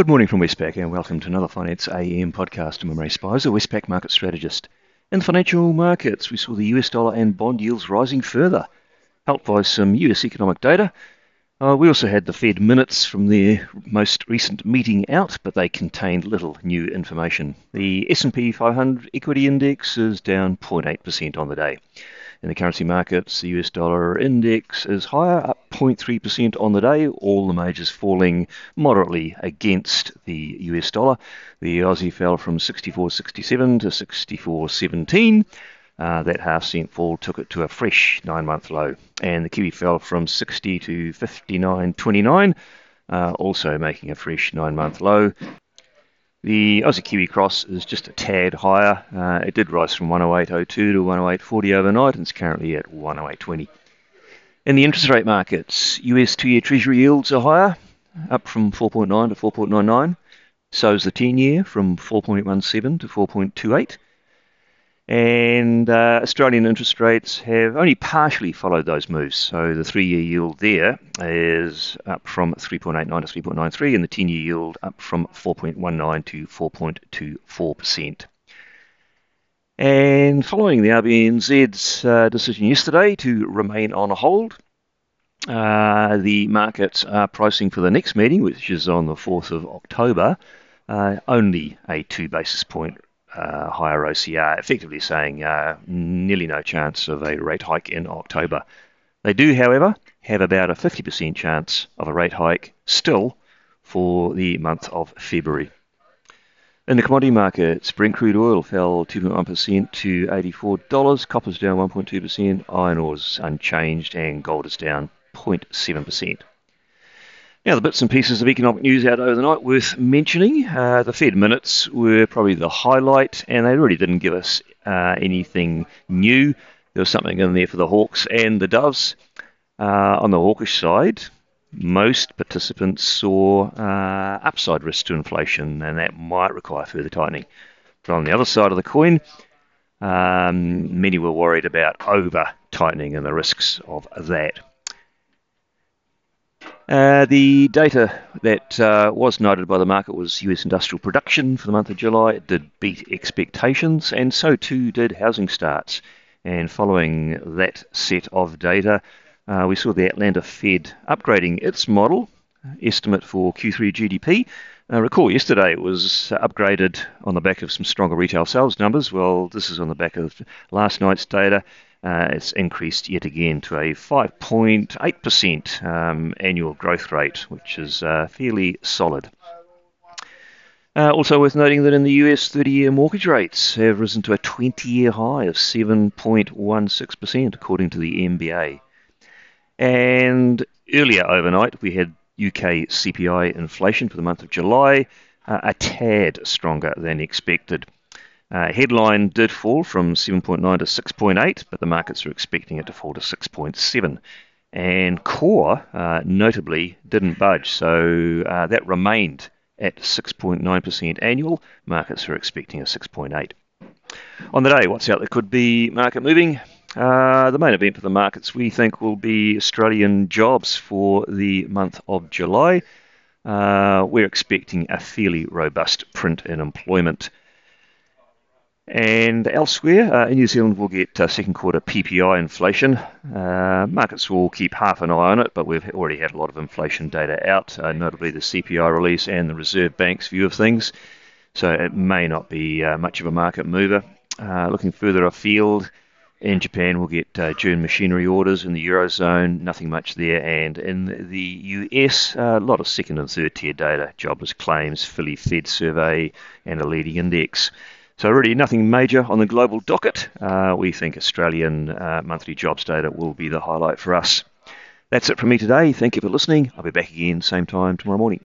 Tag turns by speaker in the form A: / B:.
A: Good morning from Westpac and welcome to another Finance AM podcast. Imre Speizer, Westpac market strategist. In the financial markets, we saw the US dollar and bond yields rising further, helped by some US economic data. Uh, we also had the Fed minutes from their most recent meeting out, but they contained little new information. The S&P 500 equity index is down 0.8% on the day. In the currency markets, the US dollar index is higher, up 0.3% on the day, all the majors falling moderately against the US dollar. The Aussie fell from 64.67 to 64.17. Uh, that half cent fall took it to a fresh nine month low. And the Kiwi fell from 60 to 59.29, uh, also making a fresh nine month low. The Aussie Kiwi Cross is just a tad higher. Uh, it did rise from 108.02 to 108.40 overnight and it's currently at 108.20. In the interest rate markets, US two year Treasury yields are higher, up from 4.9 to 4.99. So is the 10 year from 4.17 to 4.28 and uh, Australian interest rates have only partially followed those moves. So the three-year yield there is up from 3.89 to 3.93, and the 10-year yield up from 4.19 to 4.24%. And following the RBNZ's uh, decision yesterday to remain on hold, uh, the markets are pricing for the next meeting, which is on the 4th of October, uh, only a two basis point uh, higher OCR, effectively saying uh, nearly no chance of a rate hike in October. They do, however, have about a 50% chance of a rate hike still for the month of February. In the commodity markets, Brent crude oil fell 2.1% to $84, copper's down 1.2%, iron ore's unchanged, and gold is down 0.7%. Now, the bits and pieces of economic news out over the night worth mentioning. Uh, the Fed minutes were probably the highlight, and they really didn't give us uh, anything new. There was something in there for the Hawks and the Doves. Uh, on the hawkish side, most participants saw uh, upside risk to inflation, and that might require further tightening. But on the other side of the coin, um, many were worried about over tightening and the risks of that. Uh, the data that uh, was noted by the market was US industrial production for the month of July. It did beat expectations, and so too did housing starts. And following that set of data, uh, we saw the Atlanta Fed upgrading its model estimate for Q3 GDP. Uh, recall yesterday it was upgraded on the back of some stronger retail sales numbers. Well, this is on the back of last night's data uh, it's increased yet again to a 5.8% um, annual growth rate, which is uh, fairly solid. Uh, also worth noting that in the US, 30 year mortgage rates have risen to a 20 year high of 7.16%, according to the MBA. And earlier overnight, we had UK CPI inflation for the month of July, uh, a tad stronger than expected. Uh, headline did fall from 7.9 to 6.8, but the markets are expecting it to fall to 6.7. And core, uh, notably, didn't budge, so uh, that remained at 6.9% annual. Markets are expecting a 6.8. On the day, what's out there could be market moving. Uh, the main event for the markets we think will be Australian jobs for the month of July. Uh, we're expecting a fairly robust print in employment. And elsewhere, uh, in New Zealand, we'll get uh, second quarter PPI inflation. Uh, markets will keep half an eye on it, but we've already had a lot of inflation data out, uh, notably the CPI release and the Reserve Bank's view of things. So it may not be uh, much of a market mover. Uh, looking further afield, in Japan, we'll get June machinery orders. In the Eurozone, nothing much there. And in the US, a lot of second and third tier data, jobless claims, Philly Fed survey, and a leading index. So really nothing major on the global docket. Uh, we think Australian uh, monthly jobs data will be the highlight for us. That's it from me today. Thank you for listening. I'll be back again same time tomorrow morning.